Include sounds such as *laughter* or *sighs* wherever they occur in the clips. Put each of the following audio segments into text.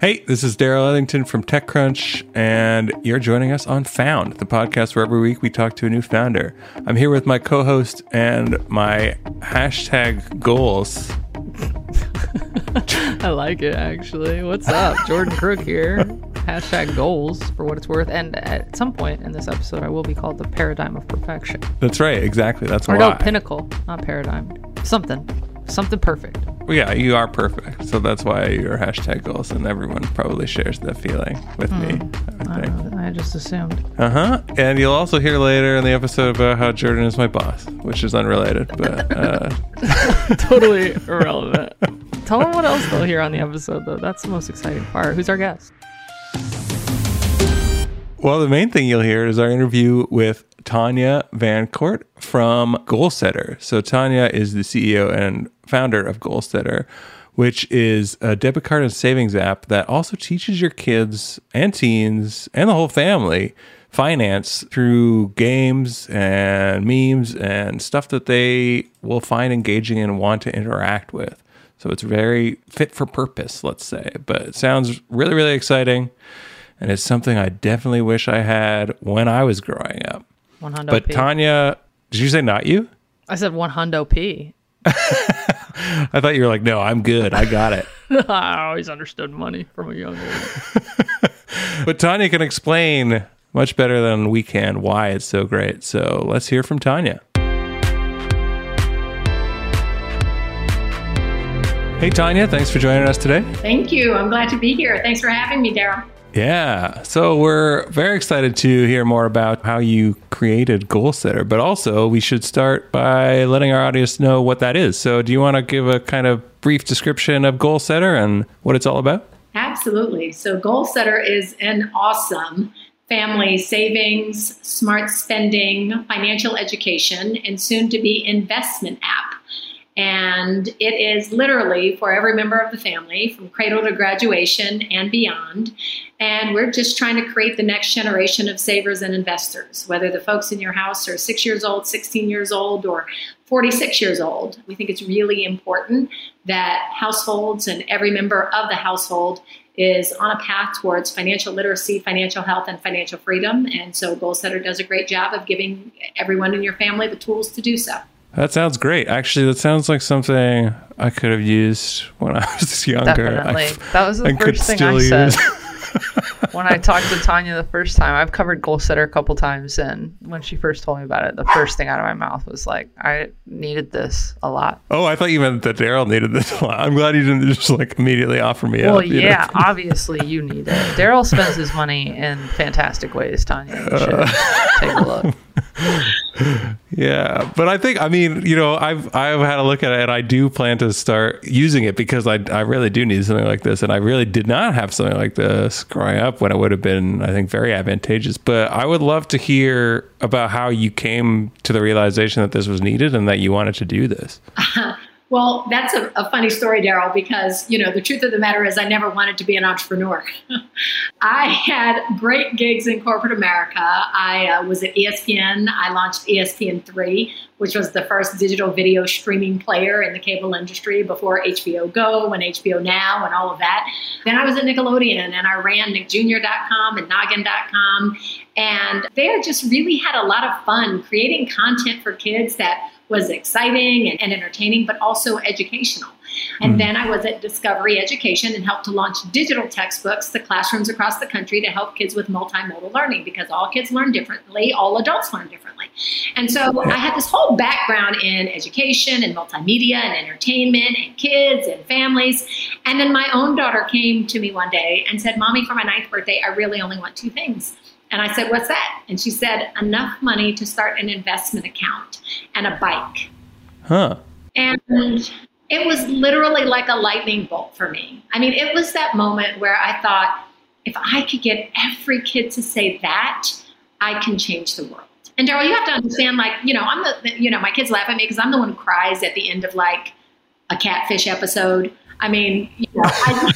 Hey, this is Darrell Etherington from TechCrunch, and you're joining us on Found, the podcast where every week we talk to a new founder. I'm here with my co host and my hashtag goals. *laughs* I like it actually. What's up? Jordan Crook here. Hashtag goals for what it's worth. And at some point in this episode, I will be called the paradigm of perfection. That's right, exactly. That's Or why. no, pinnacle, not paradigm. Something. Something perfect. Well, yeah, you are perfect. So that's why you're hashtag goals, and everyone probably shares that feeling with me. I I, think. don't know, I just assumed. Uh huh. And you'll also hear later in the episode about how Jordan is my boss, which is unrelated, but uh, *laughs* totally irrelevant. Tell them what else they'll hear on the episode, though. That's the most exciting part. Who's our guest? Well, the main thing you'll hear is our interview with Tanya Van Court from Goalsetter. So, Tanya is the CEO and founder of Goalsetter, which is a debit card and savings app that also teaches your kids and teens and the whole family finance through games and memes and stuff that they will find engaging and want to interact with. So, it's very fit for purpose, let's say. But it sounds really, really exciting and it's something I definitely wish I had when I was growing up. But P. Tanya, did you say not you? I said one hundo P. *laughs* I thought you were like, no, I'm good. I got it. *laughs* I always understood money from a young age. *laughs* but Tanya can explain much better than we can why it's so great. So let's hear from Tanya. Hey, Tanya, thanks for joining us today. Thank you. I'm glad to be here. Thanks for having me, Darrell. Yeah. So we're very excited to hear more about how you created Goalsetter, but also we should start by letting our audience know what that is. So do you want to give a kind of brief description of Goalsetter and what it's all about? Absolutely. So, Goal Setter is an awesome family savings, smart spending, financial education, and soon to be investment app. And it is literally for every member of the family from cradle to graduation and beyond. And we're just trying to create the next generation of savers and investors, whether the folks in your house are six years old, 16 years old, or 46 years old. We think it's really important that households and every member of the household is on a path towards financial literacy, financial health, and financial freedom. And so Goalsetter does a great job of giving everyone in your family the tools to do so. That sounds great. Actually, that sounds like something I could have used when I was *laughs* younger. Definitely. I, that was the I could first thing still I said. *laughs* when I talked to Tanya the first time, I've covered goal setter a couple times, and when she first told me about it, the first thing out of my mouth was like, "I needed this a lot." oh, I thought you meant that Darrell needed this a lot. I'm glad you didn't just like immediately offer me Well, up. know? yeah, obviously you need it. Darrell spends his money in fantastic ways, Tanya. You should Uh. take a look. *laughs* Yeah, but I think I mean you know I've I've had a look at it and I do plan to start using it because I I really do need something like this and I really did not have something like this growing up when it would have been I think very advantageous. But I would love to hear about how you came to the realization that this was needed and that you wanted to do this. *laughs* Well, that's a, a funny story, Darrell, because you know the truth of the matter is I never wanted to be an entrepreneur. *laughs* I had great gigs in corporate America. I uh, was at ESPN. I launched ESPN three, which was the first digital video streaming player in the cable industry before HBO Go and HBO Now and all of that. Then I was at Nickelodeon and I ran NickJr.com and Noggin.com, and they just really had a lot of fun creating content for kids that was exciting and, and entertaining, but also educational. And hmm. then I was at Discovery Education and helped to launch digital textbooks to classrooms across the country to help kids with multimodal learning because all kids learn differently, all adults learn differently. And so I had this whole background in education and multimedia and entertainment and kids and families. And then my own daughter came to me one day and said, Mommy, for my ninth birthday, I really only want two things. And I said, What's that? And she said, Enough money to start an investment account and a bike. Huh. And it was literally like a lightning bolt for me. I mean, it was that moment where I thought, if I could get every kid to say that, I can change the world. And Darrell, you have to understand, like, you know, I'm the, you know, my kids laugh at me because I'm the one who cries at the end of like a catfish episode. I mean, you know, I,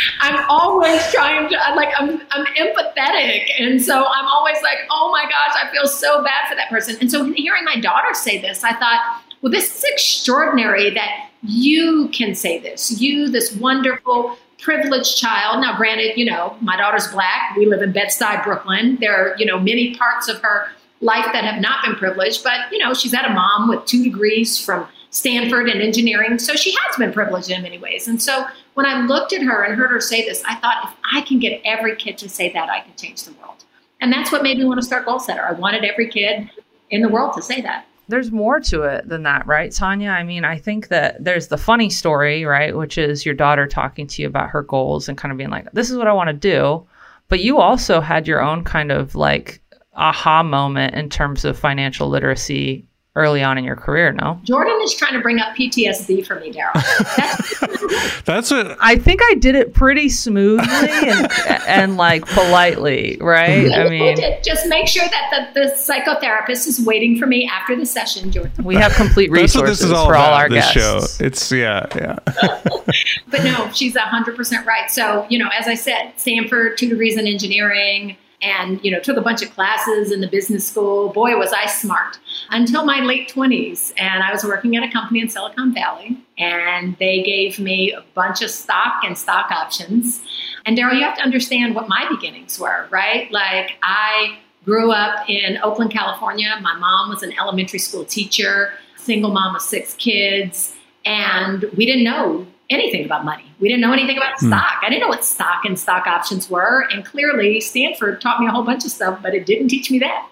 *laughs* I'm always trying to, I'm like, I'm, I'm empathetic. And so I'm always like, oh my gosh, I feel so bad for that person. And so hearing my daughter say this, I thought, well, this is extraordinary that you can say this. You, this wonderful, privileged child. Now, granted, you know, my daughter's black. We live in Bed-Stuy, Brooklyn. There are, you know, many parts of her life that have not been privileged, but, you know, she's had a mom with two degrees from Stanford and engineering. So she has been privileged in many ways. And so when I looked at her and heard her say this, I thought, if I can get every kid to say that, I can change the world. And that's what made me want to start Goal Setter. I wanted every kid in the world to say that there's more to it than that, right, Tanya? I mean, I think that there's the funny story, right, which is your daughter talking to you about her goals and kind of being like, this is what I want to do. But you also had your own kind of like aha moment in terms of financial literacy early on in your career, no? Jordan is trying to bring up PTSD for me, Darrell. *laughs* That's, That's what I think I did it pretty smoothly and, *laughs* and like politely, right? I mean, just make sure that the, the psychotherapist is waiting for me after the session, Jordan. We have complete resources all for all our guests. Show. It's yeah, yeah. *laughs* but no, she's hundred percent right. So you know, as I said, Stanford, two degrees in engineering and you know took a bunch of classes in the business school. Boy was i smart. Until my late 20s and i was working at a company in silicon valley and they gave me a bunch of stock and stock options. And darrell you have to understand what my beginnings were right? Like i grew up in oakland california. My mom was an elementary school teacher single mom of six kids and we didn't know anything about money. We didn't know anything about hmm. stock. I didn't know what stock and stock options were. And clearly, Stanford taught me a whole bunch of stuff, but it didn't teach me that.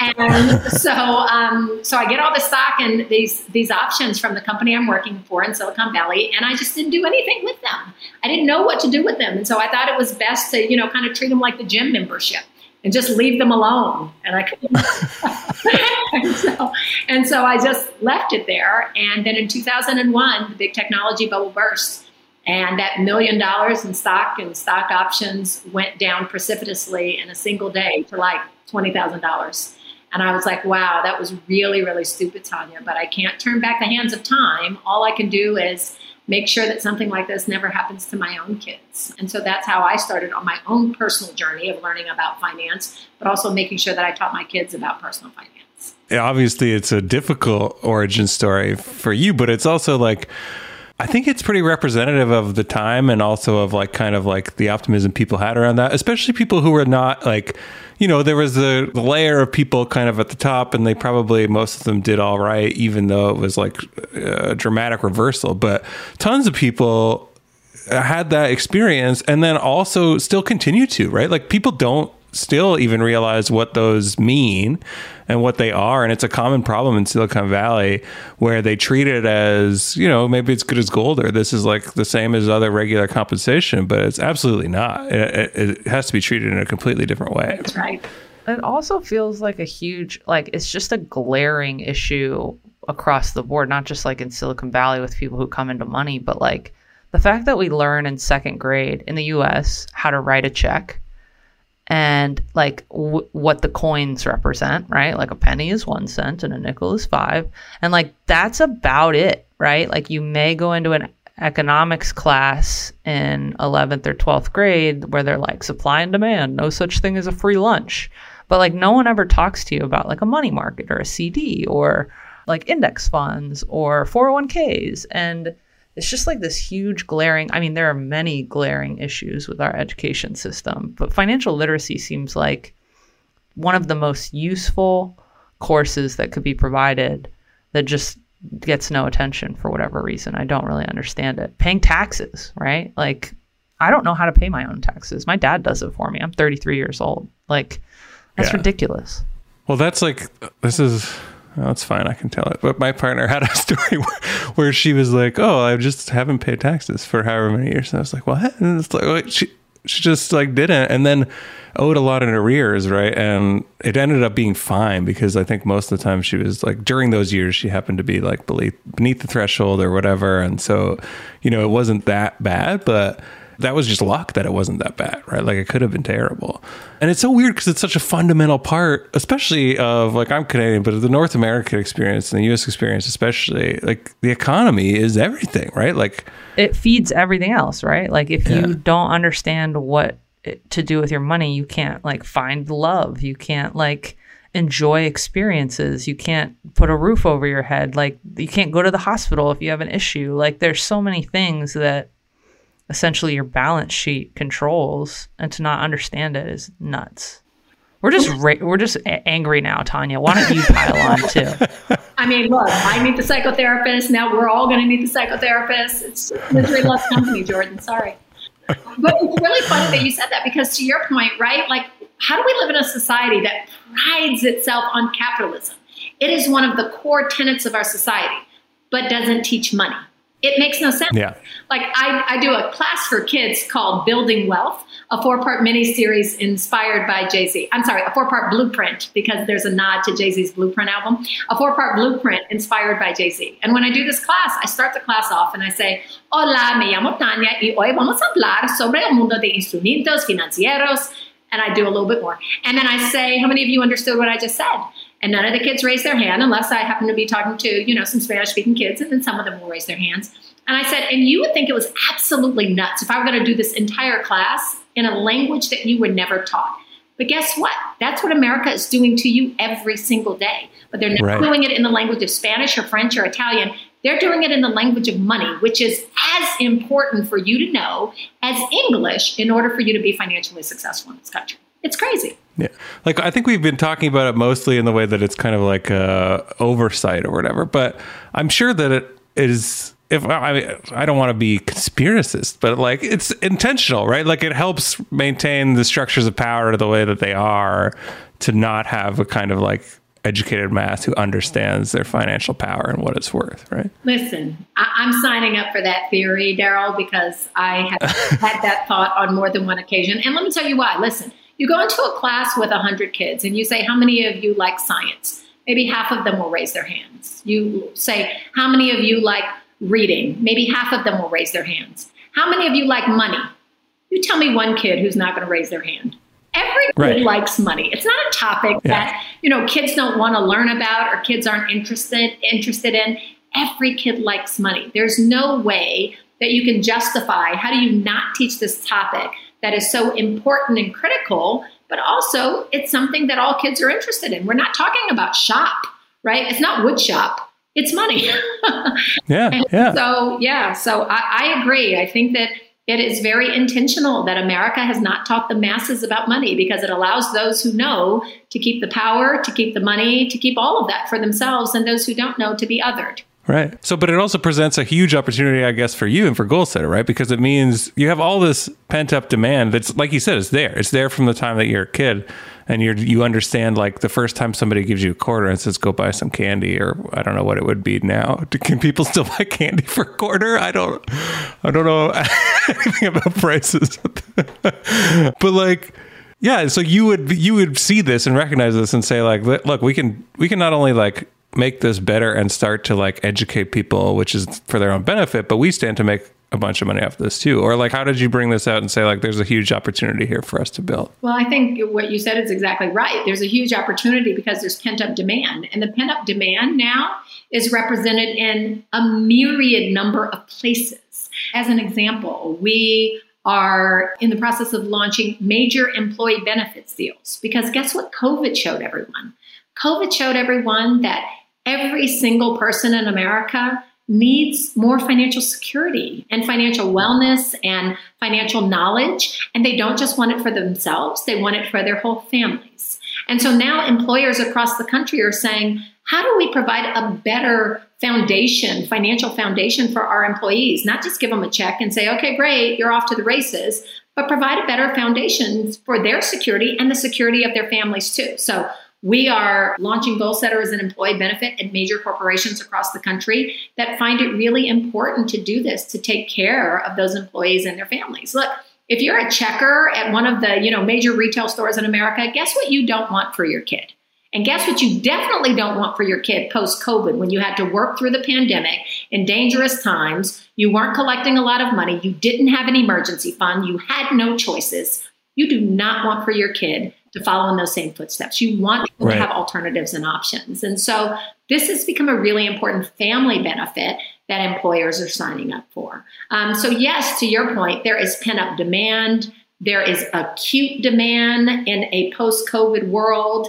And *laughs* so, um, so I get all the stock and these these options from the company I'm working for in Silicon Valley, and I just didn't do anything with them. I didn't know what to do with them, and so I thought it was best to, you know, kind of treat them like the gym membership and just leave them alone. And I couldn't. and, *laughs* *laughs* so, and so I just left it there. And then in 2001, the big technology bubble burst. And that million dollars in stock and stock options went down precipitously in a single day to like $20,000. And I was like, wow, that was really, really stupid, Tanya. But I can't turn back the hands of time. All I can do is make sure that something like this never happens to my own kids. And so that's how I started on my own personal journey of learning about finance, but also making sure that I taught my kids about personal finance. Obviously, it's a difficult origin story for you, but it's also like, I think it's pretty representative of the time and also of like kind of like the optimism people had around that, especially people who were not like you know, there was the, layer of people kind of at the top, and they probably most of them did all right, even though it was like a dramatic reversal. But tons of people had that experience and then also still continue to, right? Like people don't still even realize what those mean and what they are. And it's a common problem in Silicon Valley where they treat it as, you know, maybe it's good as gold or this is like the same as other regular compensation, but it's absolutely not. It, it has to be treated in a completely different way. That's right. It also feels like a huge, like, it's just a glaring issue across the board, not just like in Silicon Valley with people who come into money, but like the fact that we learn in second grade in the US how to write a check and like w- what the coins represent, right? Like a penny is one cent and a nickel is five. And like that's about it, right? Like you may go into an economics class in 11th or 12th grade where they're like supply and demand, no such thing as a free lunch. But like no one ever talks to you about like a money market or a CD or like index funds or 401ks. And it's just like this huge glaring i mean there are many glaring issues with our education system but financial literacy seems like one of the most useful courses that could be provided that just gets no attention for whatever reason. I don't really understand it. Paying taxes right? Like i don't know how to pay my own taxes. My dad does it for me. I'm 33 years old. Like that's yeah. ridiculous. Well that's like this is that's fine. I can tell it. But my partner had a *laughs* story where, where, she was like, "Oh, I just haven't paid taxes for however many years," and I was like, "What?" And it's like she she just like didn't, and then owed a lot in arrears, right? And it ended up being fine because I think most of the time she was like during those years she happened to be like beneath beneath the threshold or whatever, and so you know it wasn't that bad, but that was just luck that it wasn't that bad, right? Like it could have been terrible. And it's so weird because it's such a fundamental part, especially of like I'm Canadian, but the North American experience and the US experience, especially, like the economy is everything, right? Like it feeds everything else, right? Like if yeah. you don't understand what to do with your money, you can't like find love. You can't like enjoy experiences. You can't put a roof over your head. Like you can't go to the hospital if you have an issue. Like there's so many things that essentially your balance sheet controls and to not understand it is nuts. We're just ra- we're just a- angry now, Tanya. Why don't you pile on too? I mean, look, I need the psychotherapist. Now we're all going to need the psychotherapist. It's misery loves company, Jordan. Sorry. But it's really funny that you said that because to your point, right? Like, how do we live in a society that prides itself on capitalism? It is one of the core tenets of our society, but doesn't teach money. It makes no sense. Yeah. Like I, I do a class for kids called Building Wealth, a four-part mini-series inspired by Jay-Z. I'm sorry, a four-part blueprint because there's a nod to Jay-Z's Blueprint album. A four-part blueprint inspired by Jay-Z. And when I do this class, I start the class off and I say, Hola, me llamo Tanya y hoy vamos a hablar sobre el mundo de instrumentos financieros. And I do a little bit more. And then I say, how many of you understood what I just said? And none of the kids raise their hand unless I happen to be talking to, you know, some Spanish speaking kids, and then some of them will raise their hands. And I said, and you would think it was absolutely nuts if I were going to do this entire class in a language that you were never taught. But guess what? That's what America is doing to you every single day. But they're not Right. doing it in the language of Spanish or French or Italian. They're doing it in the language of money, which is as important for you to know as English in order for you to be financially successful in this country. It's crazy. Yeah. Like I think we've been talking about it mostly in the way that it's kind of like a oversight or whatever, but I'm sure that it is if I mean, I don't want to be conspiracist, but like it's intentional, right? Like it helps maintain the structures of power the way that they are to not have a kind of like educated mass who understands their financial power and what it's worth, right? Listen, I- I'm signing up for that theory, Darrell, because I have *laughs* had that thought on more than one occasion. And let me tell you why. Listen, you go into a class with 100 kids and you say, How many of you like science? Maybe half of them will raise their hands. You say, How many of you like reading? Maybe half of them will raise their hands. How many of you like money? You tell me one kid who's not going to raise their hand. Every kid Right. likes money. It's not a topic Yeah. that you know kids don't want to learn about or kids aren't interested interested in. Every kid likes money. There's no way that you can justify how do you not teach this topic that is so important and critical, but also it's something that all kids are interested in. We're not talking about shop, right? It's not wood shop. It's money. *laughs* Yeah. Yeah. So yeah, so I, I agree. I think that it is very intentional that America has not taught the masses about money because it allows those who know to keep the power, to keep the money, to keep all of that for themselves, and those who don't know to be othered. Right. So, but it also presents a huge opportunity, I guess, for you and for Goal Setter, right? Because it means you have all this pent up demand that's, like you said, it's there. It's there from the time that you're a kid, and you're you understand like the first time somebody gives you a quarter and says, "Go buy some candy," or I don't know what it would be now. *laughs* Can people still buy candy for a quarter? I don't. I don't know *laughs* anything about prices, *laughs* but like. Yeah, so you would you would see this and recognize this and say like, look, we can we can not only like make this better and start to like educate people, which is for their own benefit, but we stand to make a bunch of money off this too. Or like, how did you bring this out and say like, there's a huge opportunity here for us to build? Well, I think what you said is exactly right. There's a huge opportunity because there's pent up demand. And the pent up demand now is represented in a myriad number of places. As an example, we are in the process of launching major employee benefits deals because guess what COVID showed everyone? COVID showed everyone that every single person in America needs more financial security and financial wellness and financial knowledge. And they don't just want it for themselves, they want it for their whole families. And so now employers across the country are saying, how do we provide a better foundation, financial foundation for our employees? Not just give them a check and say, okay, great, you're off to the races, but provide a better foundation for their security and the security of their families too. So we are launching Goal Setter as an employee benefit at major corporations across the country that find it really important to do this to take care of those employees and their families. Look, if you're a checker at one of the, you know, major retail stores in America, guess what you don't want for your kid? And guess what you definitely don't want for your kid post COVID when you had to work through the pandemic in dangerous times, you weren't collecting a lot of money, you didn't have an emergency fund, you had no choices. You do not want for your kid to follow in those same footsteps. You want people Right. to have alternatives and options. And so this has become a really important family benefit that employers are signing up for. Um, so, yes, to your point, there is pent up demand. There is acute demand in a post COVID world.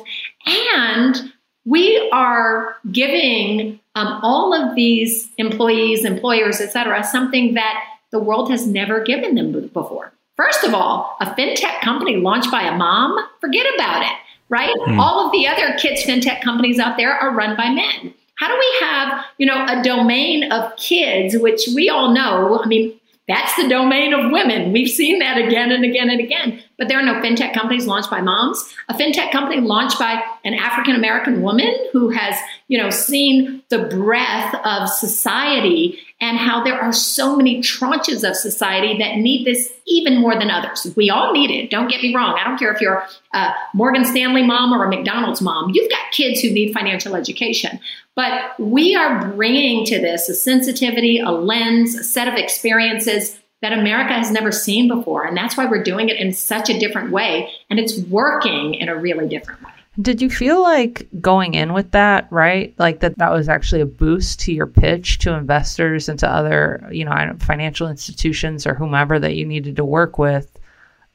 And we are giving um, all of these employees, employers, et cetera, something that the world has never given them before. First of all, a fintech company launched by a mom, forget about it, right? Mm. All of the other kids fintech companies out there are run by men. How do we have, you know, a domain of kids, which we all know, I mean, that's the domain of women. We've seen that again and again and again. But there are no fintech companies launched by moms. A fintech company launched by an African American woman who has, you know, seen the breadth of society and how there are so many tranches of society that need this even more than others. We all need it. Don't get me wrong. I don't care if you're a Morgan Stanley mom or a McDonald's mom. You've got kids who need financial education. But we are bringing to this a sensitivity, a lens, a set of experiences that America has never seen before. And that's why we're doing it in such a different way. And it's working in a really different way. Did you feel like going in with that, right? Like that that was actually a boost to your pitch to investors and to other, you know, financial institutions or whomever that you needed to work with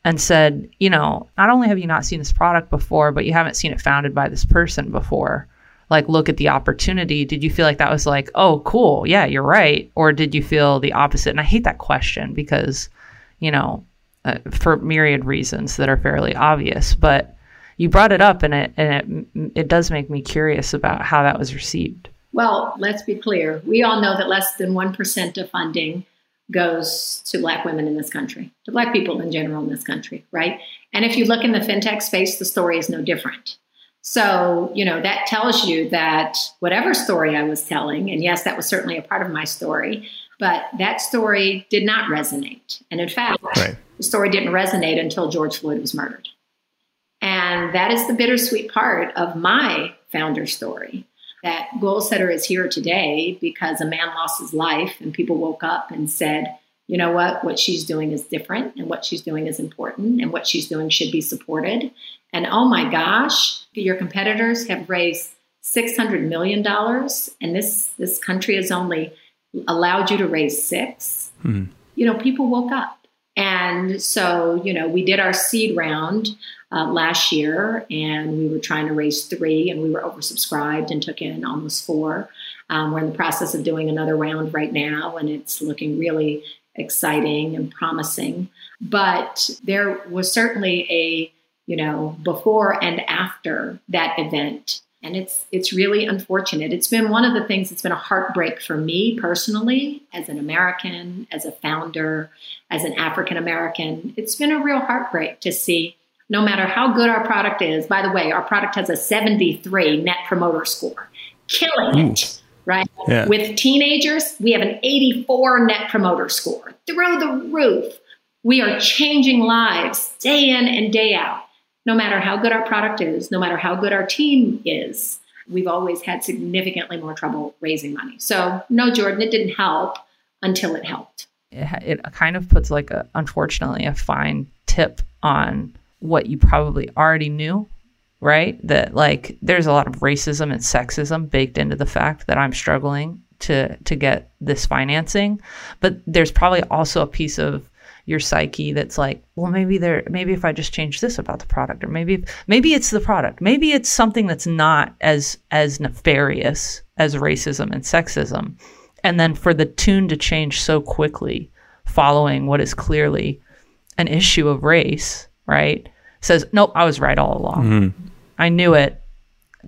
and said, you know, not only have you not seen this product before, but you haven't seen it founded by this person before. Like look at the opportunity. Did you feel like that was like oh cool. Yeah you're right. Or did you feel the opposite? And i hate that question because you know uh, for myriad reasons that are fairly obvious but you brought it up and it and it it does make me curious about how that was received well let's be clear we all know that less than 1% of funding goes to black women in this country to black people in general in this country right and if you look in the fintech space the story is no different so, you know, that tells you that whatever story I was telling, and yes, that was certainly a part of my story, but that story did not resonate. And in fact, right. the story didn't resonate until George Floyd was murdered. And that is the bittersweet part of my founder story that Goalsetter is here today because a man lost his life and people woke up and said, you know what, what she's doing is different and what she's doing is important and what she's doing should be supported. And oh my gosh, your competitors have raised $600 million and this, this country has only allowed you to raise 6 hmm You know, people woke up. And so, you know, we did our seed round uh, last year and we were trying to raise three and we were oversubscribed and took in almost four. Um, we're in the process of doing another round right now and it's looking really exciting and promising. But there was certainly a, you know, before and after that event. And it's it's really unfortunate. It's been one of the things that's been a heartbreak for me personally, as an American, as a founder, as an African American. It's been a real heartbreak to see no matter how good our product is. By the way, our product has a 73 net promoter score, killing it right? Yeah. With teenagers, we have an 84 net promoter score through the roof. We are changing lives day in and day out. No matter how good our product is, no matter how good our team is, we've always had significantly more trouble raising money. So, no, Jordan, it didn't help until it helped. It, it kind of puts, like, a, unfortunately, a fine tip on what you probably already knew right? That like there's a lot of racism and sexism baked into the fact that I'm struggling to to get this financing, but there's probably also a piece of your psyche that's like, well, maybe there, maybe if I just change this about the product, or maybe maybe it's the product, maybe it's something that's not as as nefarious as racism and sexism, and then for the tune to change so quickly, following what is clearly an issue of race, right? Says, nope, I was right all along. Mm-hmm. I knew it,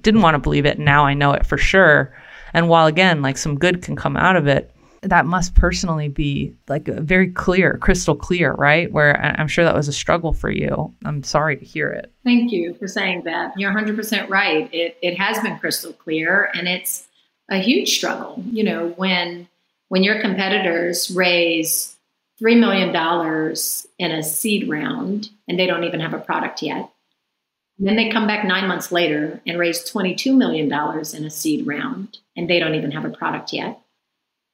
didn't want to believe it. Now I know it for sure. And while again, like some good can come out of it, that must personally be like very clear, crystal clear, right? Where I'm sure that was a struggle for you. I'm sorry to hear it. Thank you for saying that. You're 100% right. It, it has been crystal clear and it's a huge struggle. You know, when when your competitors raise $3 million in a seed round and they don't even have a product yet, then they come back nine months later and raise $22 million in a seed round, and they don't even have a product yet.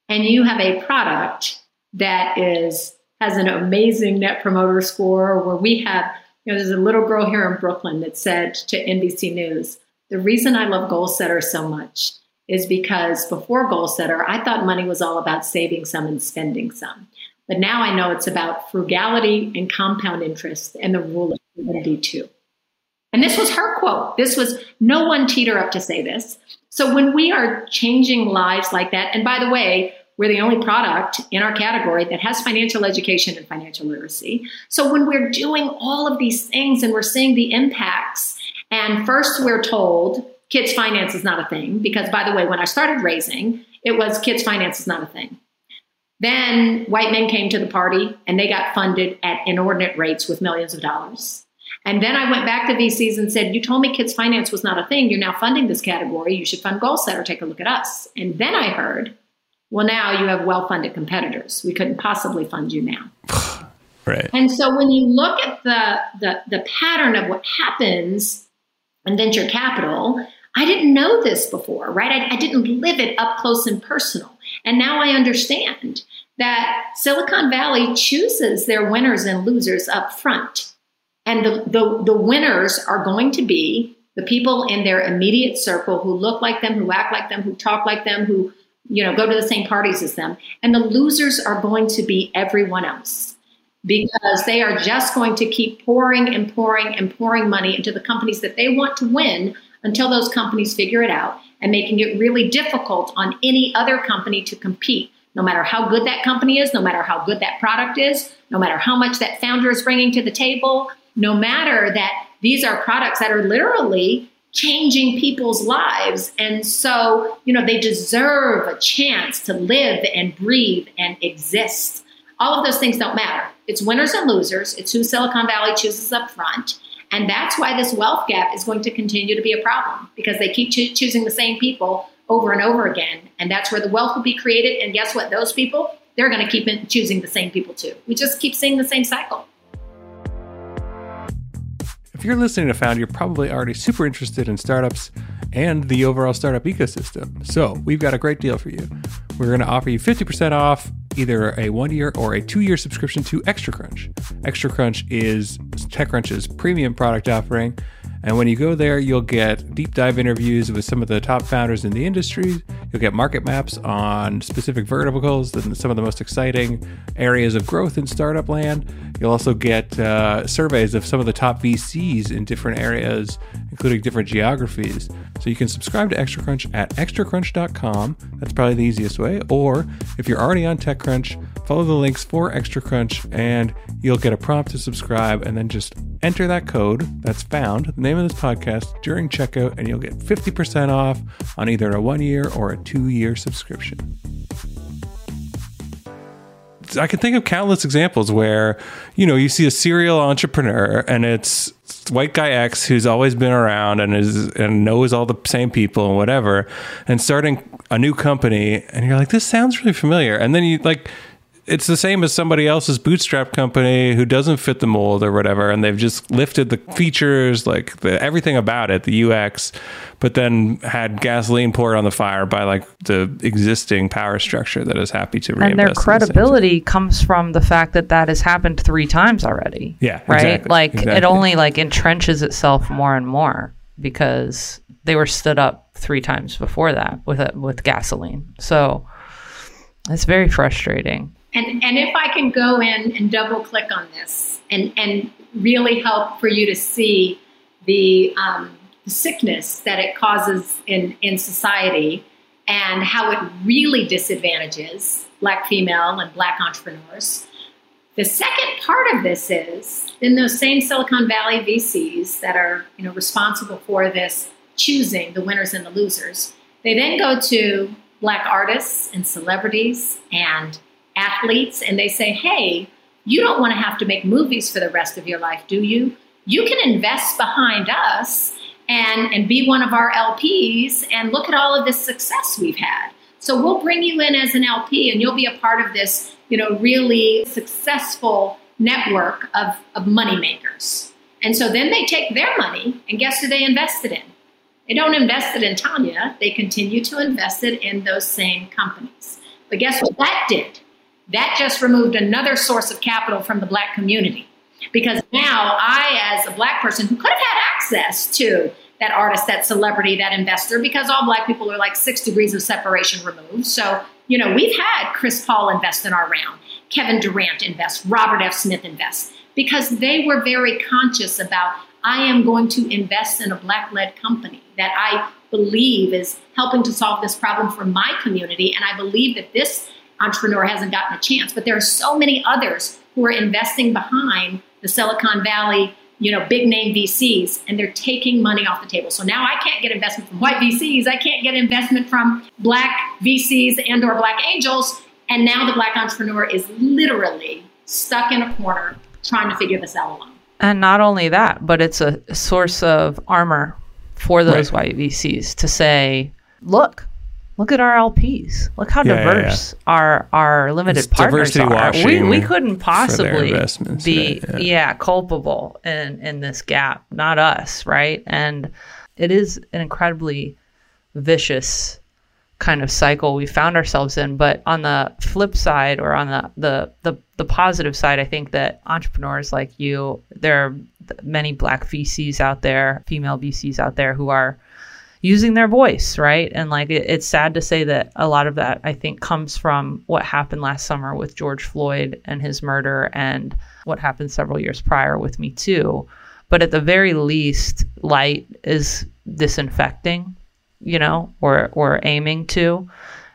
And you have a product that is has an amazing net promoter score where we have, you know, there's a little girl here in Brooklyn that said to NBC News, the reason I love Goalsetter so much is because before Goalsetter, I thought money was all about saving some and spending some. But now I know it's about frugality and compound interest and the rule of 72. And this was her quote. This was no one teeter up to say this. So when we are changing lives like that, and by the way, We're the only product in our category that has financial education and financial literacy. So when we're doing all of these things and we're seeing the impacts, and first we're told kids finance is not a thing, because by the way, when I started raising, it was kids finance is not a thing. Then white men came to the party and they got funded at inordinate rates with millions of dollars. And then I went back to VCs and said, You told me kids finance was not a thing. You're now funding this category. You should fund Goalsetter. Take a look at us. And then I heard, Well, now you have well funded competitors. We couldn't possibly fund you now. *sighs* right. And so when you look at the, the, the pattern of what happens in venture capital, I didn't know this before, right? I, I didn't live it up close and personal. And now I understand that Silicon Valley chooses their winners and losers up front. And the, the, the, winners are going to be the people in their immediate circle who look like them, who act like them, who talk like them, who you know go to the same parties as them. And the losers are going to be everyone else because they are just going to keep pouring and pouring and pouring money into the companies that they want to win until those companies figure it out and making it really difficult on any other company to compete, no matter how good that company is, no matter how good that product is, no matter how much that founder is bringing to the table, no matter that these are products that are literally changing people's lives. And so, you know, they deserve a chance to live and breathe and exist. All of those things don't matter. It's winners and losers. It's who Silicon Valley chooses up front. And that's why this wealth gap is going to continue to be a problem because they keep cho- choosing the same people over and over again. And that's where the wealth will be created. And guess what? Those people, they're going to keep choosing the same people too. We just keep seeing the same cycle. If you're listening to Found, you're probably already super interested in startups and the overall startup ecosystem. So we've got a great deal for you. We're going to offer you 50% off either a one year or a two year subscription to ExtraCrunch. ExtraCrunch is TechCrunch's premium product offering. And when you go there, you'll get deep dive interviews with some of the top founders in the industry. You'll get market maps on specific verticals and some of the most exciting areas of growth in startup land. You'll also get uh, surveys of some of the top VCs in different areas, including different geographies. So you can subscribe to ExtraCrunch at extracrunch.com. That's probably the easiest way. Or if you're already on TechCrunch, follow the links for Extra Crunch, and you'll get a prompt to subscribe and then just enter that code that's found, the name of this podcast, during checkout, and you'll get 50% off on either a one year or a two year subscription. I can think of countless examples where, you know, you see a serial entrepreneur and it's white guy X who's always been around and is and knows all the same people and whatever, and starting a new company, and you're like, this sounds really familiar, and then you like it's the same as somebody else's bootstrap company who doesn't fit the mold or whatever, and they've just lifted the features, like the, everything about it, the UX, but then had gasoline poured on the fire by like the existing power structure that is happy to reinvest. And their credibility the comes from the fact that that has happened three times already. Yeah, right. Exactly, like exactly. it only like entrenches itself more and more because they were stood up three times before that with a, with gasoline. So it's very frustrating. And, and if I can go in and double click on this and, and really help for you to see the, um, the sickness that it causes in, in society and how it really disadvantages black female and black entrepreneurs. The second part of this is in those same Silicon Valley VCs that are you know responsible for this choosing the winners and the losers. They then go to black artists and celebrities and athletes and they say, hey, you don't want to have to make movies for the rest of your life, do you? You can invest behind us and, and be one of our LPs and look at all of this success we've had. So we'll bring you in as an LP and you'll be a part of this, you know, really successful network of, of moneymakers. And so then they take their money and guess who they invested in? They don't invest it in Tanya, they continue to invest it in those same companies. But guess what that did? That just removed another source of capital from the black community. Because now I, as a black person who could have had access to that artist, that celebrity, that investor, because all black people are like six degrees of separation removed. So, you know, we've had Chris Paul invest in our round, Kevin Durant invest, Robert F. Smith invest, because they were very conscious about I am going to invest in a black led company that I believe is helping to solve this problem for my community. And I believe that this entrepreneur hasn't gotten a chance. But there are so many others who are investing behind the Silicon Valley, you know, big name VCs, and they're taking money off the table. So now I can't get investment from white VCs. I can't get investment from black VCs and or black angels. And now the black entrepreneur is literally stuck in a corner trying to figure this out alone. And not only that, but it's a source of armor for those right. white VCs to say, look, look at our LPs. Look how yeah, diverse yeah, yeah. our our limited it's partners are. We, we couldn't possibly be right, yeah. culpable in in this gap, not us, right? And it is an incredibly vicious kind of cycle we found ourselves in. But on the flip side, or on the the the, the positive side, I think that entrepreneurs like you, there are many black VCs out there, female VCs out there who are using their voice, right? And like it, it's sad to say that a lot of that I think comes from what happened last summer with George Floyd and his murder and what happened several years prior with Me Too. But at the very least, light is disinfecting you know, or or aiming to.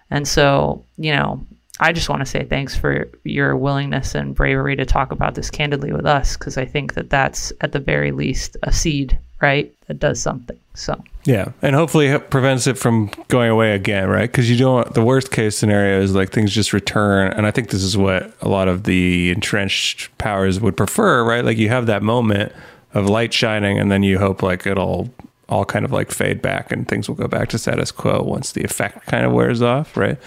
And so, you know, I just want to say thanks for your willingness and bravery to talk about this candidly with us because I think that that's at the very least a seed, right? That does something. So, yeah. And hopefully it prevents it from going away again, right? Because you don't, the worst case scenario is like things just return. And I think this is what a lot of the entrenched powers would prefer, right? Like you have that moment of light shining and then you hope like it'll all kind of like fade back and things will go back to status quo once the effect kind of wears off, right?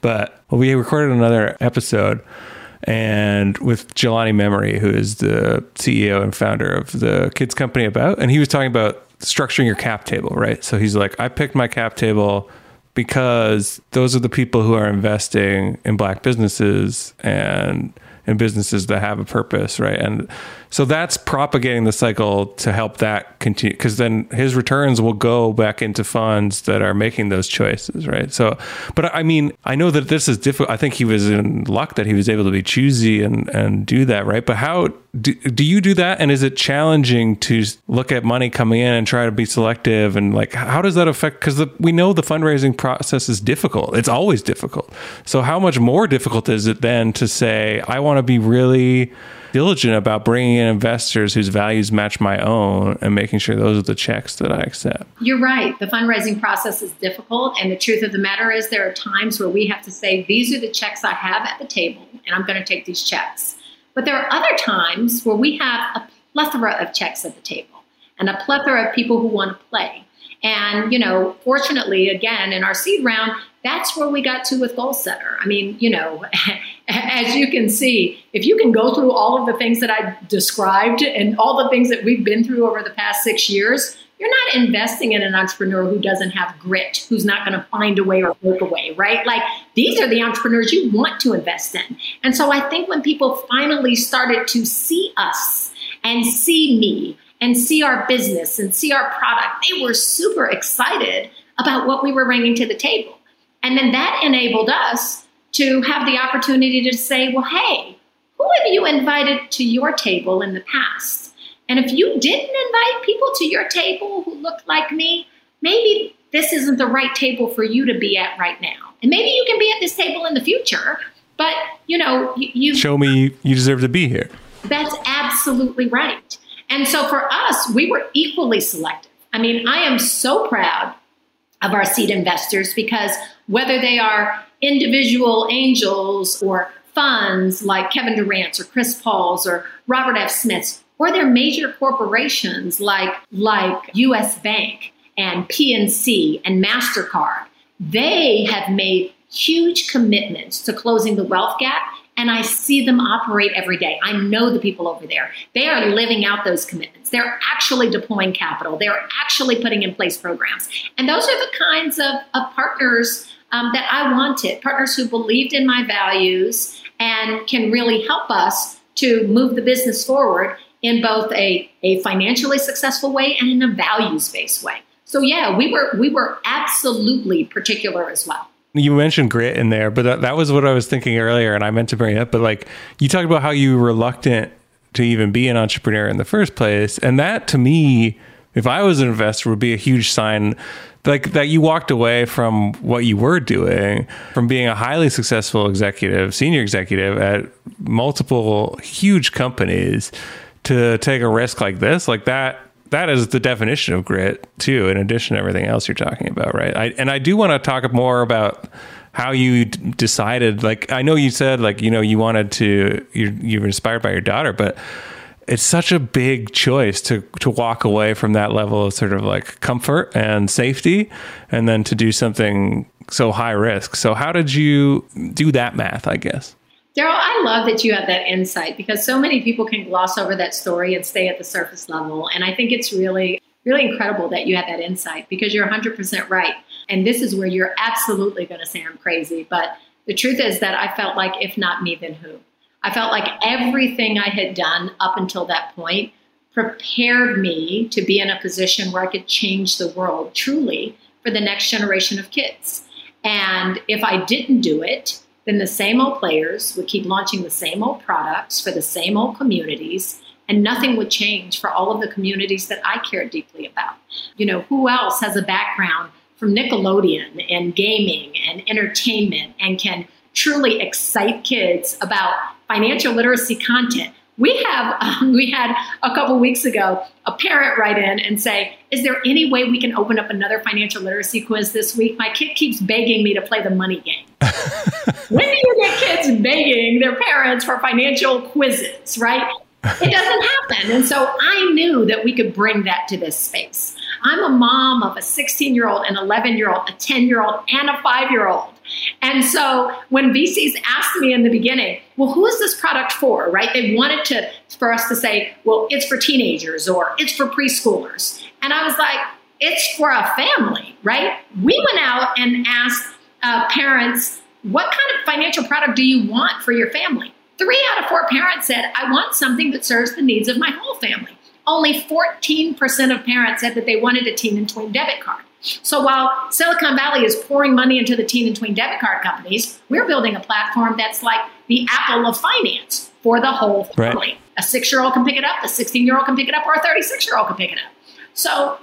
But well, we recorded another episode and with Jelani Memory, who is the CEO and founder of the kids company about, and he was talking about structuring your cap table, right? So he's like, I picked my cap table because those are the people who are investing in black businesses and in businesses that have a purpose, right? And so that's propagating the cycle to help that continue because then his returns will go back into funds that are making those choices, right? So, but I mean, I know that this is difficult. I think he was in luck that he was able to be choosy and, and do that, right? But how do, do you do that? And is it challenging to look at money coming in and try to be selective? And like, how does that affect? Because we know the fundraising process is difficult. It's always difficult. So, how much more difficult is it then to say, I want to be really diligent about bringing in investors whose values match my own and making sure those are the checks that I accept. You're right. The fundraising process is difficult. And the truth of the matter is, there are times where we have to say, these are the checks I have at the table, and I'm going to take these checks. But there are other times where we have a plethora of checks at the table and a plethora of people who want to play. And, you know, fortunately, again, in our seed round, that's where we got to with Goalsetter. I mean, you know, *laughs* as you can see, if you can go through all of the things that I described and all the things that we've been through over the past six years, you're not investing in an entrepreneur who doesn't have grit, who's not going to find a way or work a way, right? Like these are the entrepreneurs you want to invest in. And so I think when people finally started to see us and see me and see our business and see our product, they were super excited about what we were bringing to the table. And then that enabled us to have the opportunity to say, well, hey, who have you invited to your table in the past? And if you didn't invite people to your table who looked like me, maybe this isn't the right table for you to be at right now. And maybe you can be at this table in the future, but you know, you, you show me you deserve to be here. That's absolutely right. And so for us, we were equally selective. I mean, I am so proud of our seed investors because whether they are individual angels or funds like Kevin Durant's or Chris Paul's or Robert F. Smith's, or they're major corporations like, like US Bank and PNC and MasterCard, they have made huge commitments to closing the wealth gap and I see them operate every day. I know the people over there. They are living out those commitments. They're actually deploying capital. They're actually putting in place programs. And those are the kinds of, of partners um, that I wanted partners who believed in my values and can really help us to move the business forward in both a, a financially successful way and in a values based way. So yeah, we were we were absolutely particular as well. You mentioned grit in there, but that, that was what I was thinking earlier, and I meant to bring it up. But like you talked about how you were reluctant to even be an entrepreneur in the first place, and that to me if I was an investor, would be a huge sign like that you walked away from what you were doing, from being a highly successful executive, senior executive at multiple huge companies to take a risk like this, like that that is the definition of grit too in addition to everything else you're talking about right? I, and i do want to talk more about how you d- decided like i know you said like you know you wanted to you you were inspired by your daughter but it's such a big choice to to walk away from that level of sort of like comfort and safety and then to do something so high risk. So how did you do that math, I guess? Darrell, I love that you have that insight because so many people can gloss over that story and stay at the surface level. And I think it's really, really incredible that you have that insight because you're 100% right. And this is where you're absolutely going to say I'm crazy. But the truth is that I felt like, if not me, then who? I felt like everything I had done up until that point prepared me to be in a position where I could change the world truly for the next generation of kids. And if I didn't do it, then the same old players would keep launching the same old products for the same old communities, and nothing would change for all of the communities that I care deeply about. You know, who else has a background from Nickelodeon and gaming and entertainment and can truly excite kids about financial literacy content. We have *laughs* um, we had a couple weeks ago a parent write in and say, "Is there any way we can open up another financial literacy quiz this week? My kid keeps begging me to play the money game." *laughs* when do you get kids begging their parents for financial quizzes, right? It doesn't happen. And so I knew that we could bring that to this space. I'm a mom of a 16 year old, an 11 year old, a 10 year old, and a five year old. And so when VCs asked me in the beginning, well, who is this product for, right? They wanted to for us to say, well, it's for teenagers or it's for preschoolers. And I was like, it's for a family, right? We went out and asked uh, parents, what kind of financial product do you want for your family? Three out of four parents said, I want something that serves the needs of my whole family. Only 14% of parents said that they wanted a teen and twin debit card. So while Silicon Valley is pouring money into the teen and tween debit card companies, we're building a platform that's like the Apple of finance for the whole family. Right. A six year old can pick it up, a 16 year old can pick it up, or a 36 year old can pick it up. So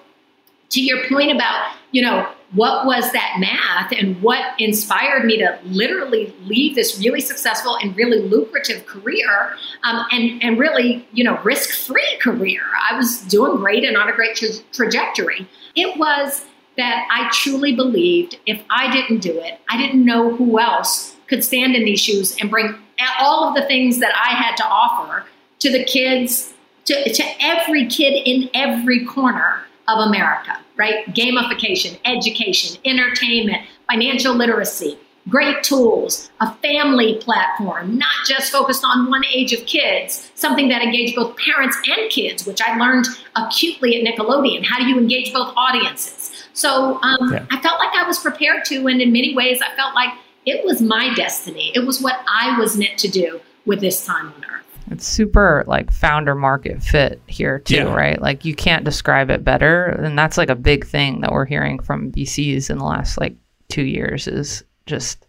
to your point about, you know, what was that math and what inspired me to literally leave this really successful and really lucrative career um, and, and really, you know, risk free career. I was doing great and on a great tra- trajectory. It was that I truly believed if I didn't do it, I didn't know who else could stand in these shoes and bring all of the things that I had to offer to the kids, to, to every kid in every corner of America, right? Gamification, education, entertainment, financial literacy, great tools, a family platform, not just focused on one age of kids, something that engaged both parents and kids, which I learned acutely at Nickelodeon. How do you engage both audiences? So um, yeah. I felt like I was prepared to, and in many ways, I felt like it was my destiny. It was what I was meant to do with this time on earth. It's super like founder market fit here too, yeah. right? Like you can't describe it better, and that's like a big thing that we're hearing from VCs in the last like two years is just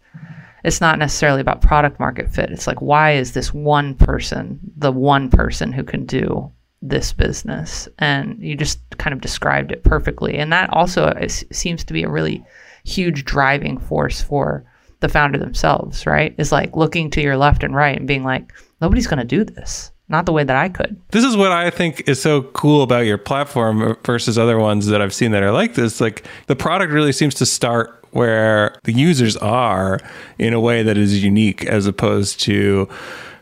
it's not necessarily about product market fit. It's like why is this one person the one person who can do this business and you just kind of described it perfectly and that also uh, is, seems to be a really huge driving force for the founder themselves right is like looking to your left and right and being like nobody's going to do this not the way that I could. This is what I think is so cool about your platform versus other ones that I've seen that are like this. Like the product really seems to start where the users are in a way that is unique as opposed to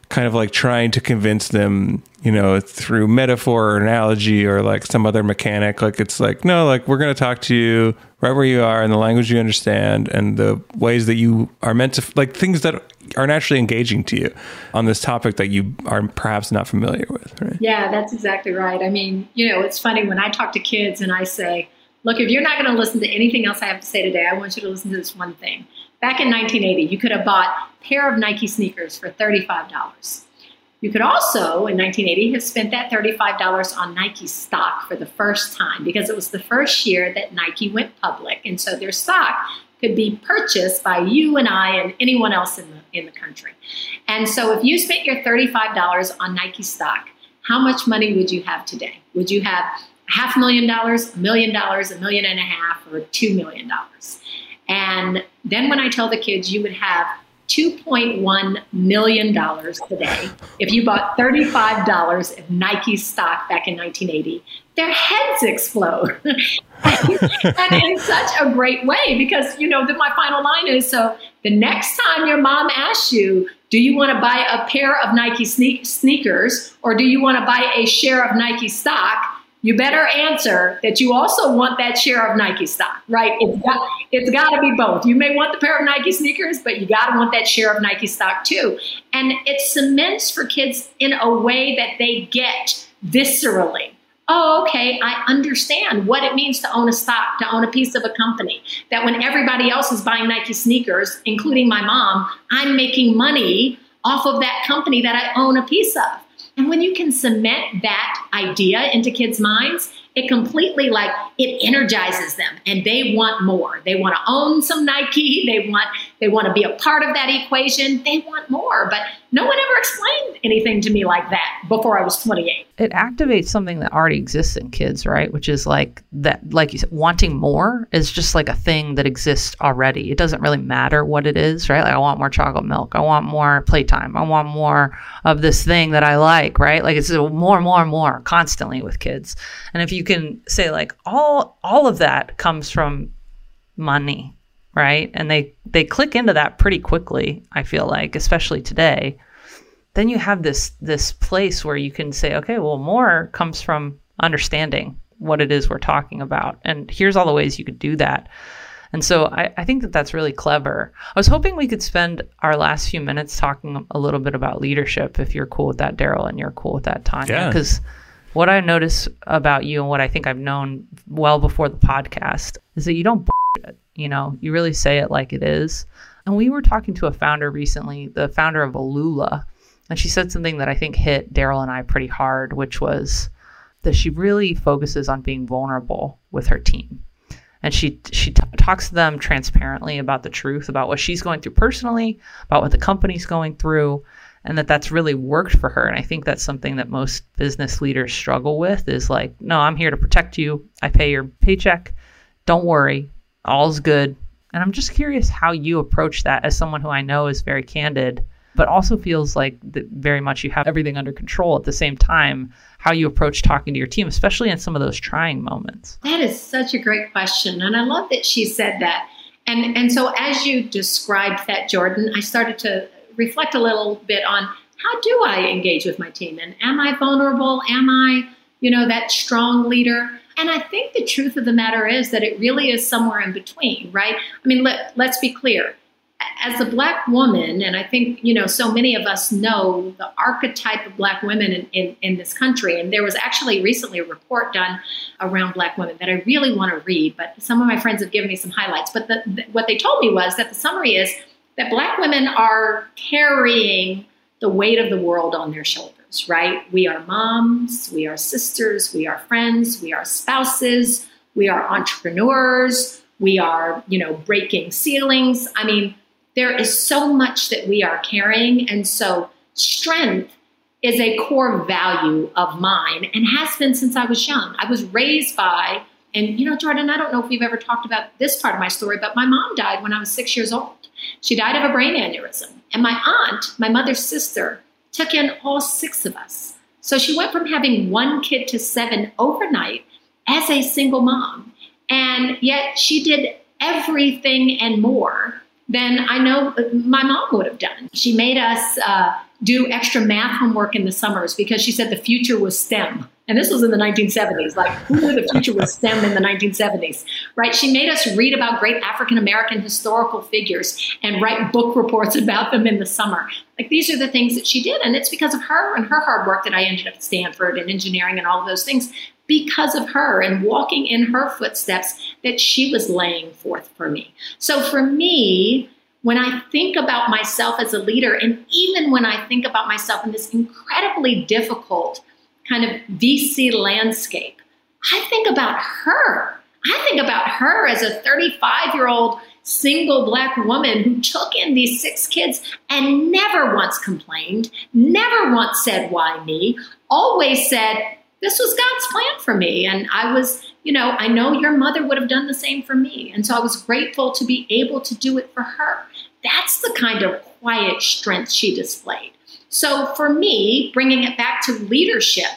kind of like trying to convince them, you know, through metaphor or analogy or like some other mechanic. Like it's like, no, like we're going to talk to you right where you are in the language you understand and the ways that you are meant to, like things that are naturally engaging to you on this topic that you are perhaps not familiar with. Right? Yeah, that's exactly right. I mean, you know, it's funny when I talk to kids and I say, look, if you're not going to listen to anything else I have to say today, I want you to listen to this one thing. Back in 1980, you could have bought a pair of Nike sneakers for $35. You could also, in 1980, have spent that $35 on Nike stock for the first time because it was the first year that Nike went public. And so their stock could be purchased by you and I and anyone else in the, in the country. And so if you spent your $35 on Nike stock, how much money would you have today? Would you have half a million dollars, a million dollars, a million and a half, or two million dollars. And then when I tell the kids you would have $2.1 million today if you bought $35 of Nike stock back in 1980. Their heads explode. *laughs* and in such a great way because, you know, my final line is so the next time your mom asks you, do you want to buy a pair of Nike sneak- sneakers or do you want to buy a share of Nike stock? You better answer that you also want that share of Nike stock, right? It's got, it's got to be both. You may want the pair of Nike sneakers, but you got to want that share of Nike stock too. And it cements for kids in a way that they get viscerally. Oh, okay, I understand what it means to own a stock, to own a piece of a company. That when everybody else is buying Nike sneakers, including my mom, I'm making money off of that company that I own a piece of. And when you can cement that idea into kids' minds, it completely like it energizes them and they want more. They want to own some Nike, they want they want to be a part of that equation. They want more, but no one ever explained anything to me like that before I was 28. It activates something that already exists in kids, right? Which is like that, like you said, wanting more is just like a thing that exists already. It doesn't really matter what it is, right? Like, I want more chocolate milk. I want more playtime. I want more of this thing that I like, right? Like, it's more, more, more constantly with kids. And if you can say, like, all, all of that comes from money right? And they they click into that pretty quickly, I feel like, especially today. Then you have this this place where you can say, okay, well, more comes from understanding what it is we're talking about. And here's all the ways you could do that. And so I, I think that that's really clever. I was hoping we could spend our last few minutes talking a little bit about leadership, if you're cool with that, Darrell, and you're cool with that, Tanya. Because yeah. what I notice about you and what I think I've known well before the podcast is that you don't you know, you really say it like it is. And we were talking to a founder recently, the founder of Alula, and she said something that I think hit Darrell and I pretty hard, which was that she really focuses on being vulnerable with her team. And she she t- talks to them transparently about the truth about what she's going through personally, about what the company's going through, and that that's really worked for her. And I think that's something that most business leaders struggle with is like, no, I'm here to protect you. I pay your paycheck. Don't worry all's good. And I'm just curious how you approach that as someone who I know is very candid, but also feels like very much you have everything under control at the same time. How you approach talking to your team, especially in some of those trying moments. That is such a great question. And I love that she said that. And, and so, as you described that, Jordan, I started to reflect a little bit on how do I engage with my team? And am I vulnerable? Am I, you know, that strong leader? And I think the truth of the matter is that it really is somewhere in between, right? I mean, let, let's be clear. As a black woman, and I think, you know, so many of us know the archetype of black women in, in, in this country. And there was actually recently a report done around black women that I really want to read, but some of my friends have given me some highlights. But the, the, what they told me was that the summary is that black women are carrying the weight of the world on their shoulders right? We are moms, we are sisters, we are friends, we are spouses, we are entrepreneurs, we are, you know, breaking ceilings. I mean, there is so much that we are carrying. And so, strength is a core value of mine and has been since I was young. I was raised by, and you know, Jordan, I don't know if we've ever talked about this part of my story, but my mom died when I was six years old. She died of a brain aneurysm. And my aunt, my mother's sister, took in all six of us. So she went from having one kid to seven overnight as a single mom. And yet she did everything and more than I know my mom would have done. She made us uh, do extra math homework in the summers because she said the future was STEM. And this was in the 1970s. Like, who knew the future was STEM in the 1970s, right? She made us read about great African American historical figures and write book reports about them in the summer. Like, these are the things that she did. And it's because of her and her hard work that I ended up at Stanford and engineering and all of those things because of her and walking in her footsteps that she was laying forth for me. So, for me, when I think about myself as a leader, and even when I think about myself in this incredibly difficult kind of VC landscape, I think about her. I think about her as a 35 year old single black woman who took in these six kids and never once complained, never once said, Why me? Always said, this was God's plan for me. And I was, you know, I know your mother would have done the same for me. And so I was grateful to be able to do it for her. That's the kind of quiet strength she displayed. So for me, bringing it back to leadership,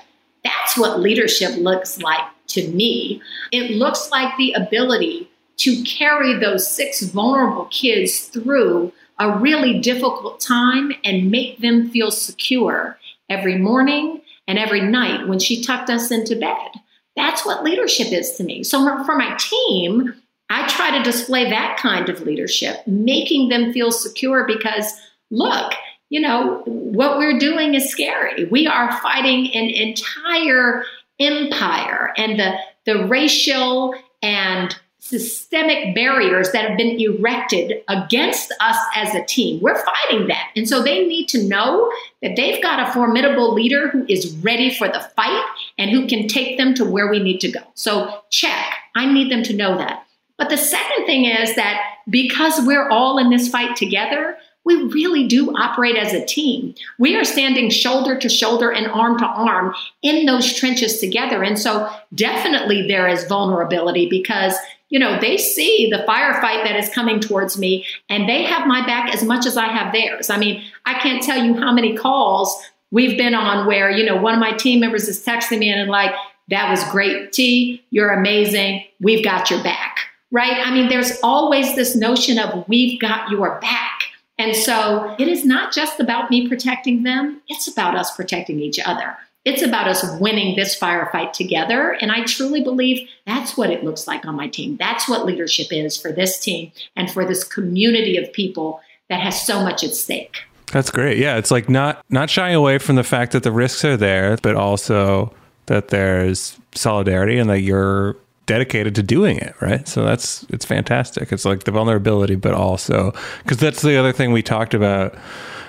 that's what leadership looks like to me. It looks like the ability to carry those six vulnerable kids through a really difficult time and make them feel secure every morning and every night when she tucked us into bed. That's what leadership is to me. So for my team, I try to display that kind of leadership, making them feel secure because look, you know, what we're doing is scary. We are fighting an entire empire and the the racial and systemic barriers that have been erected against us as a team. We're fighting that. And so they need to know that they've got a formidable leader who is ready for the fight and who can take them to where we need to go. So, check. I need them to know that. But the second thing is that because we're all in this fight together, we really do operate as a team. We are standing shoulder to shoulder and arm to arm in those trenches together. And so, definitely, there is vulnerability because you know, they see the firefight that is coming towards me and they have my back as much as I have theirs. I mean, I can't tell you how many calls we've been on where, you know, one of my team members is texting me and like, that was great, T, you're amazing, we've got your back, right? I mean, there's always this notion of we've got your back. And so it is not just about me protecting them, it's about us protecting each other. It's about us winning this firefight together. And I truly believe that's what it looks like on my team. That's what leadership is for this team and for this community of people that has so much at stake. That's great. Yeah, it's like not not shying away from the fact that the risks are there, but also that there's solidarity and that you're dedicated to doing it, right? So that's it's fantastic. It's like the vulnerability, but also because that's the other thing we talked about,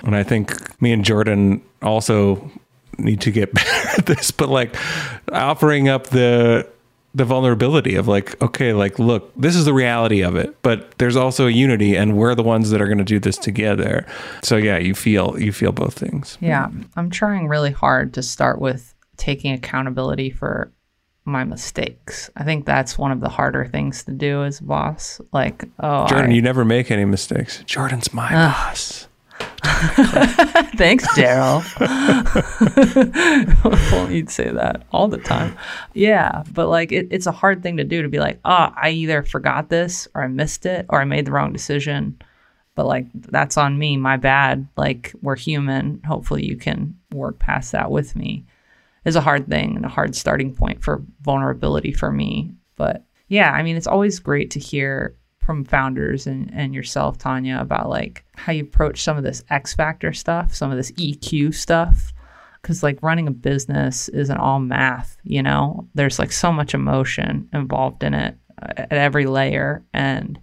and I think me and Jordan also need to get *laughs* better at this, but like offering up the the vulnerability of like, okay, like look, this is the reality of it, but there's also a unity and we're the ones that are going to do this together. So yeah, you feel you feel both things. Yeah. I'm trying really hard to start with taking accountability for my mistakes. I think that's one of the harder things to do as boss. Like, oh, Jordan, I, you never make any mistakes. Jordan's my boss. *laughs* Thanks, Darrell. *laughs* well, you'd say that all the time. Yeah, but like it, it's a hard thing to do to be like, oh, I either forgot this or I missed it or I made the wrong decision. But like that's on me, my bad. Like we're human. Hopefully you can work past that with me. Is a hard thing and a hard starting point for vulnerability for me. But yeah, I mean, it's always great to hear from founders and, and yourself, Tanya, about like how you approach some of this X factor stuff, some of this EQ stuff. Cause like running a business isn't all math, you know, there's like so much emotion involved in it uh, at every layer. And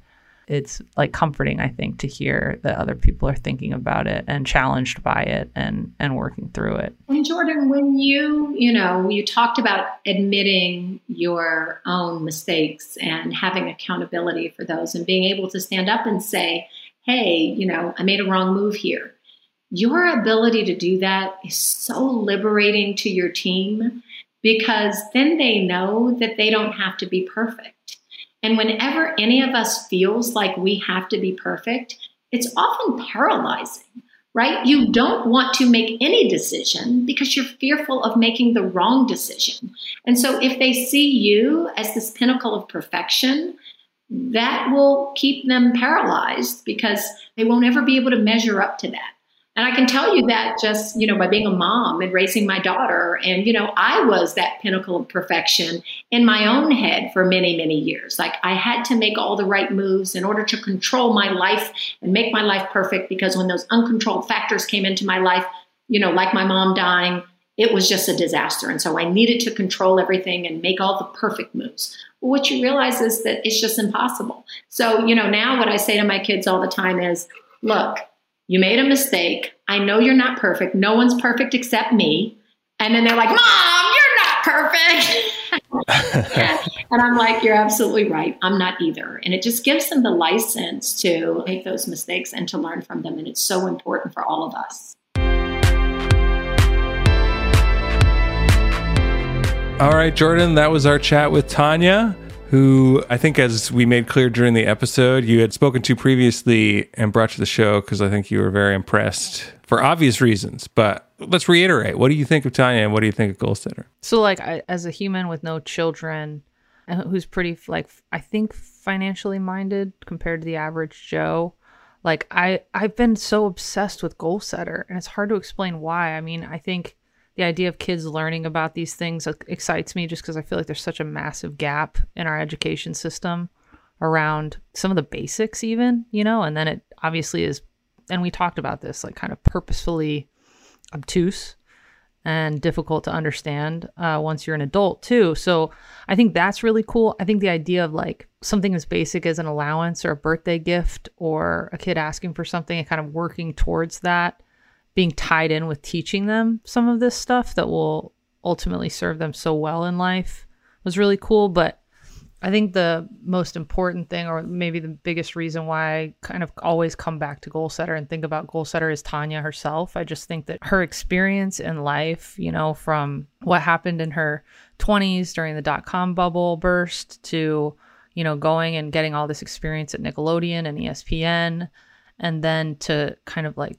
it's like comforting, I think, to hear that other people are thinking about it and challenged by it and and working through it. And Jordan, when you you know you talked about admitting your own mistakes and having accountability for those and being able to stand up and say, "Hey, you know, I made a wrong move here." Your ability to do that is so liberating to your team because then they know that they don't have to be perfect and whenever any of us feels like we have to be perfect, it's often paralyzing, right? You don't want to make any decision because you're fearful of making the wrong decision. And so if they see you as this pinnacle of perfection, that will keep them paralyzed because they won't ever be able to measure up to that. And I can tell you that just, you know, by being a mom and raising my daughter. And, you know, I was that pinnacle of perfection in my own head for many, many years. Like I had to make all the right moves in order to control my life and make my life perfect because when those uncontrolled factors came into my life, you know, like my mom dying, it was just a disaster. And so I needed to control everything and make all the perfect moves. What you realize is that it's just impossible. So, you know, now what I say to my kids all the time is, look, you made a mistake. I know you're not perfect. No one's perfect except me. And then they're like, Mom, you're not perfect. *laughs* And I'm like, You're absolutely right. I'm not either. And it just gives them the license to make those mistakes and to learn from them. And it's so important for all of us. All right, Jordan, that was our chat with Tanya, who I think, as we made clear during the episode, you had spoken to previously and brought to the show because I think you were very impressed for obvious reasons. But let's reiterate what do you think of Tanya and what do you think of Goalsetter? So, like, I, as a human with no children, uh, who's pretty, like, I think financially minded compared to the average Joe, like, I, I've been so obsessed with Goalsetter, and it's hard to explain why. I mean, I think the idea of kids learning about these things excites me just because I feel like there's such a massive gap in our education system around some of the basics, even, you know, and then it obviously is, and we talked about this, like kind of purposefully obtuse and difficult to understand uh, once you're an adult too. So I think that's really cool. I think the idea of like something as basic as an allowance or a birthday gift or a kid asking for something and kind of working towards that being tied in with teaching them some of this stuff that will ultimately serve them so well in life was really cool. But I think the most important thing, or maybe the biggest reason why I kind of always come back to Goalsetter and think about Goalsetter is Tanya herself. I just think that her experience in life, you know, from what happened in her 20s during the dot com bubble burst to, you know, going and getting all this experience at Nickelodeon and ESPN, and then to kind of like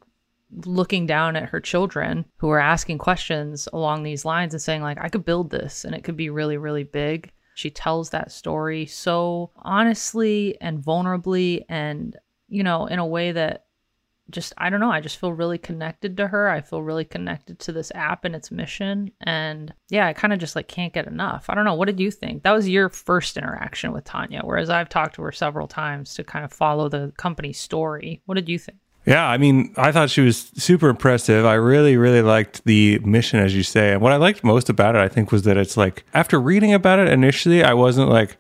looking down at her children who are asking questions along these lines and saying like I could build this and it could be really really big. She tells that story so honestly and vulnerably and you know in a way that just I don't know, I just feel really connected to her. I feel really connected to this app and its mission and yeah, I kind of just like can't get enough. I don't know, what did you think? That was your first interaction with Tanya whereas I've talked to her several times to kind of follow the company's story. What did you think? Yeah, I mean, I thought she was super impressive. I really, really liked the mission, as you say. And what I liked most about it, I think, was that it's like, after reading about it initially, I wasn't like,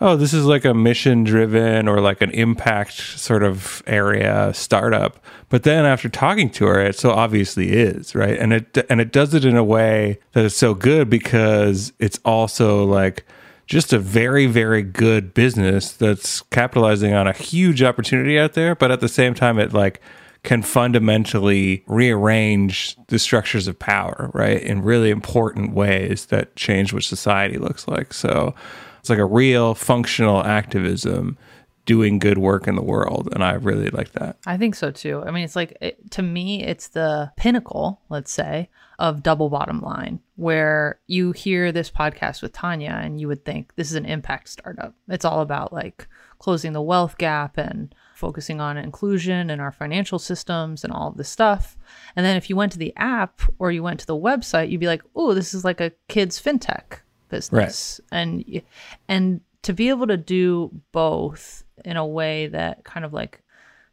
oh, this is like a mission driven or like an impact sort of area startup. But then after talking to her, it so obviously is, right? And it and it does it in a way that is so good because it's also like just a very, very good business that's capitalizing on a huge opportunity out there. But at the same time, it like can fundamentally rearrange the structures of power, right, in really important ways that change what society looks like. So it's like a real functional activism doing good work in the world and i really like that i think so too i mean it's like it, to me it's the pinnacle let's say of double bottom line where you hear this podcast with tanya and you would think this is an impact startup. It's all about like closing the wealth gap and focusing on inclusion in our financial systems and all of this stuff. And then if you went to the app or you went to the website you'd be like oh this is like a kids fintech business. Right. and and to be able to do both in a way that kind of like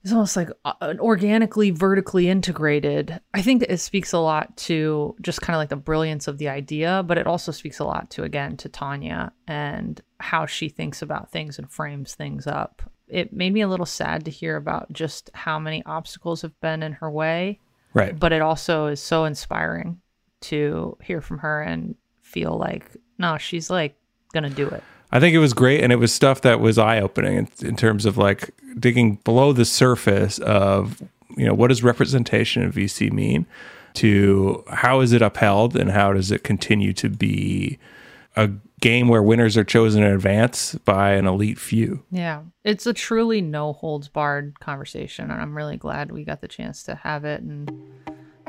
is almost like uh, organically vertically integrated. I think it speaks a lot to just kind of like the brilliance of the idea but it also speaks a lot to again to tanya and how she thinks about things and frames things up. It made me a little sad to hear about just how many obstacles have been in her way. Right. But it also is so inspiring to hear from her and feel like no she's like gonna do it I think it was great, and it was stuff that was eye opening in, in, terms of like digging below the surface of you know what does representation in VC mean, to how is it upheld, and how does it continue to be a game where winners are chosen in advance by an elite few. Yeah, it's a truly no holds barred conversation, and I'm really glad we got the chance to have it and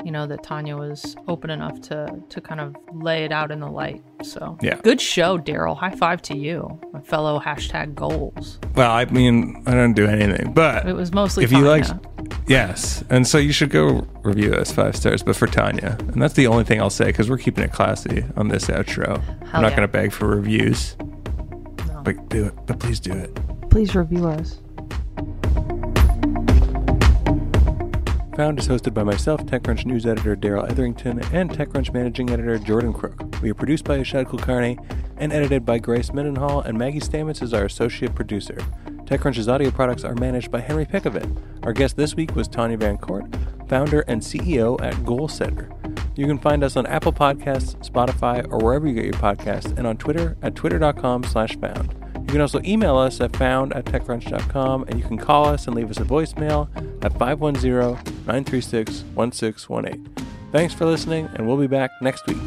you know that Tanya was open enough to to kind of lay it out in the light. So yeah, good show, Darrell. High five to you, my fellow hashtag goals. Well, I mean, I don't do anything, but it was mostly if Tanya. you like, yes, and so you should go review us five stars, but for Tanya, and that's the only thing I'll say because we're keeping it classy on this outro. Hell I'm not yeah. going to beg for reviews, no. but do it. But please do it. Please review us. Found is hosted by myself, TechCrunch news editor Darrell Etherington, and TechCrunch managing editor Jordan Crook. We are produced by Yashad Kulkarni and edited by Grace Mendenhall, and Maggie Stamets is our associate producer. TechCrunch's audio products are managed by Henry Pickavet. Our guest this week was Tanya Van Court, founder and CEO at Goalsetter. You can find us on Apple Podcasts, Spotify, or wherever you get your podcasts, and on Twitter at twitter.com slash found. You can also email us at found at techcrunch.com, and you can call us and leave us a voicemail at 510 936 1618. Thanks for listening, and we'll be back next week.